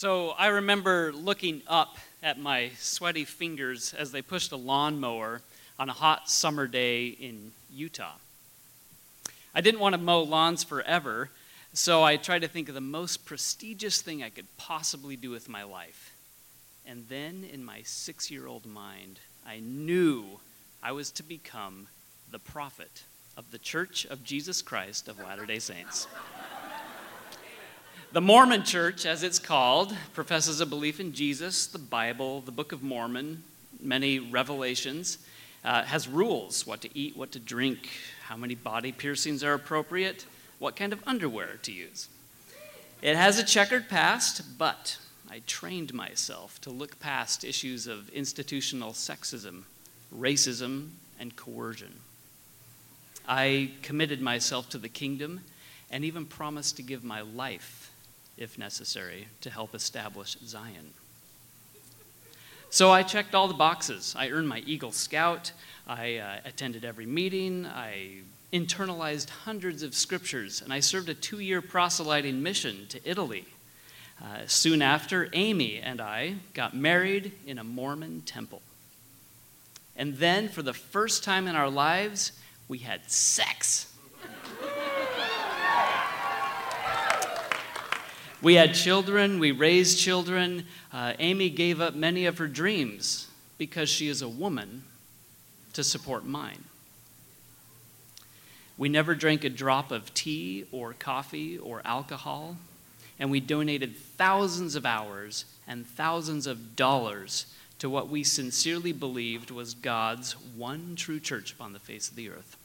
So I remember looking up at my sweaty fingers as they pushed a lawnmower on a hot summer day in Utah. I didn't want to mow lawns forever, so I tried to think of the most prestigious thing I could possibly do with my life. And then in my six year old mind, I knew I was to become the prophet of the Church of Jesus Christ of Latter day Saints. The Mormon Church, as it's called, professes a belief in Jesus, the Bible, the Book of Mormon, many revelations, uh, has rules what to eat, what to drink, how many body piercings are appropriate, what kind of underwear to use. It has a checkered past, but I trained myself to look past issues of institutional sexism, racism, and coercion. I committed myself to the kingdom and even promised to give my life if necessary, to help establish Zion. So I checked all the boxes. I earned my Eagle Scout. I uh, attended every meeting. I internalized hundreds of scriptures, and I served a two year proselyting mission to Italy. Uh, soon after, Amy and I got married in a Mormon temple. And then, for the first time in our lives, we had sex. We had children, we raised children. Uh, Amy gave up many of her dreams because she is a woman to support mine. We never drank a drop of tea or coffee or alcohol, and we donated thousands of hours and thousands of dollars to what we sincerely believed was God's one true church upon the face of the earth.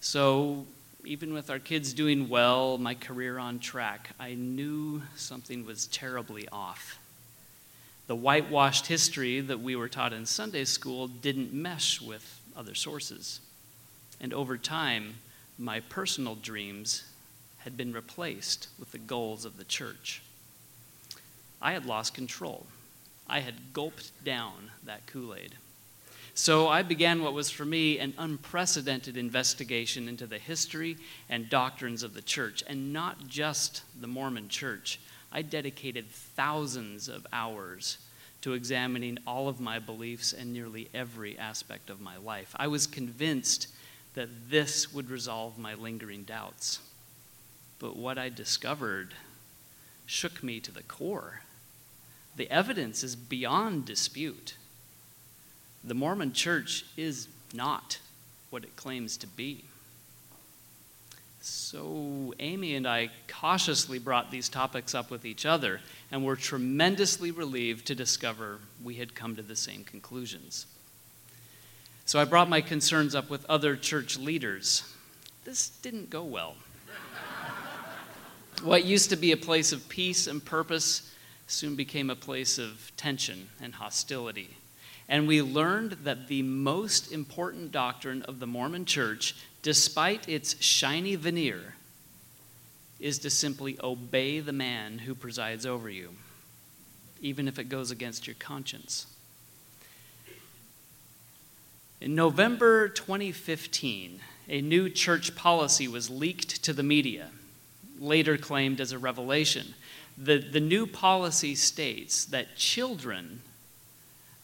So even with our kids doing well, my career on track, I knew something was terribly off. The whitewashed history that we were taught in Sunday school didn't mesh with other sources. And over time, my personal dreams had been replaced with the goals of the church. I had lost control. I had gulped down that Kool Aid. So I began what was for me an unprecedented investigation into the history and doctrines of the church, and not just the Mormon church. I dedicated thousands of hours to examining all of my beliefs and nearly every aspect of my life. I was convinced that this would resolve my lingering doubts. But what I discovered shook me to the core. The evidence is beyond dispute the Mormon church is not what it claims to be. So, Amy and I cautiously brought these topics up with each other and were tremendously relieved to discover we had come to the same conclusions. So, I brought my concerns up with other church leaders. This didn't go well. what used to be a place of peace and purpose soon became a place of tension and hostility and we learned that the most important doctrine of the Mormon church, despite its shiny veneer, is to simply obey the man who presides over you, even if it goes against your conscience. In November 2015, a new church policy was leaked to the media, later claimed as a revelation. The, the new policy states that children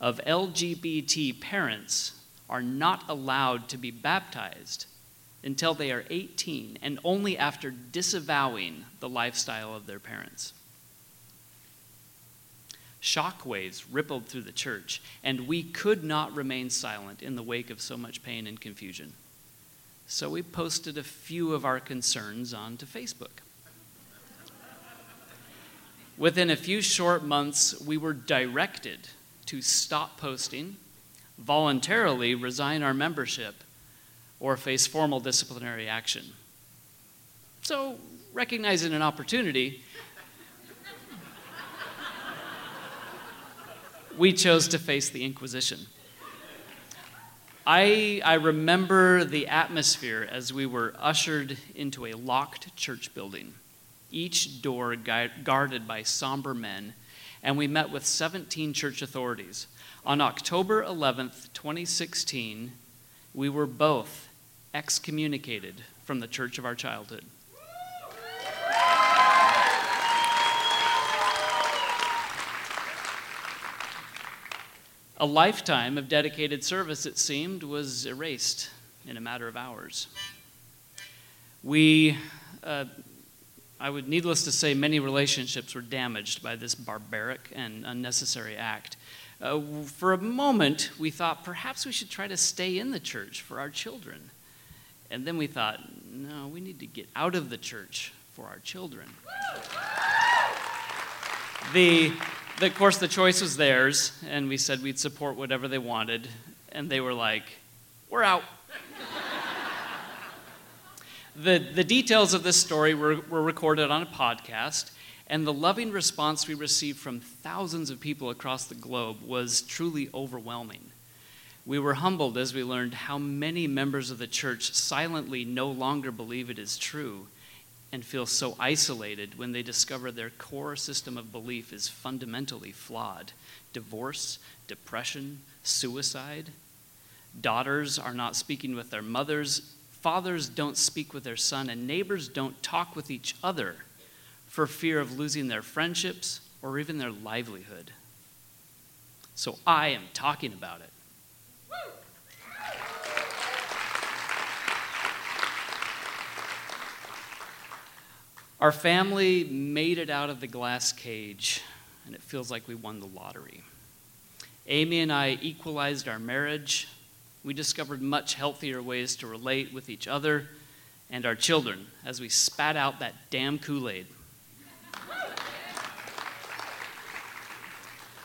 of LGBT parents are not allowed to be baptized until they are 18 and only after disavowing the lifestyle of their parents. Shockwaves rippled through the church, and we could not remain silent in the wake of so much pain and confusion. So we posted a few of our concerns onto Facebook. Within a few short months, we were directed to stop posting, voluntarily resign our membership, or face formal disciplinary action. So, recognizing an opportunity, we chose to face the Inquisition. I, I remember the atmosphere as we were ushered into a locked church building, each door guarded by somber men and we met with 17 church authorities. On October 11th, 2016, we were both excommunicated from the church of our childhood. A lifetime of dedicated service, it seemed, was erased in a matter of hours. We uh, I would, needless to say, many relationships were damaged by this barbaric and unnecessary act. Uh, for a moment, we thought perhaps we should try to stay in the church for our children. And then we thought, no, we need to get out of the church for our children. The, the, of course, the choice was theirs, and we said we'd support whatever they wanted, and they were like, we're out. The, the details of this story were, were recorded on a podcast, and the loving response we received from thousands of people across the globe was truly overwhelming. We were humbled as we learned how many members of the church silently no longer believe it is true and feel so isolated when they discover their core system of belief is fundamentally flawed. Divorce, depression, suicide. Daughters are not speaking with their mothers, fathers don't speak with their son, and neighbors don't talk with each other for fear of losing their friendships or even their livelihood. So I am talking about it. Our family made it out of the glass cage, and it feels like we won the lottery. Amy and I equalized our marriage. We discovered much healthier ways to relate with each other and our children as we spat out that damn Kool Aid.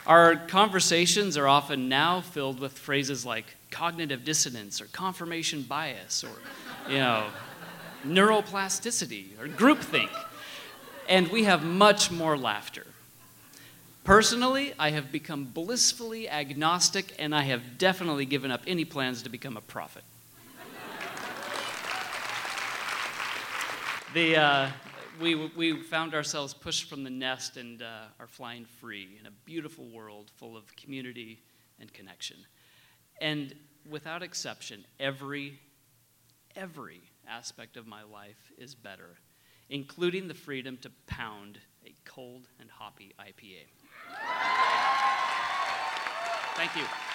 Our conversations are often now filled with phrases like cognitive dissonance or confirmation bias or, you know, neuroplasticity or groupthink. And we have much more laughter. Personally, I have become blissfully agnostic and I have definitely given up any plans to become a prophet. the, uh, we, we found ourselves pushed from the nest and uh, are flying free in a beautiful world full of community and connection. And without exception, every, every aspect of my life is better, including the freedom to pound a cold and hoppy IPA. Thank you.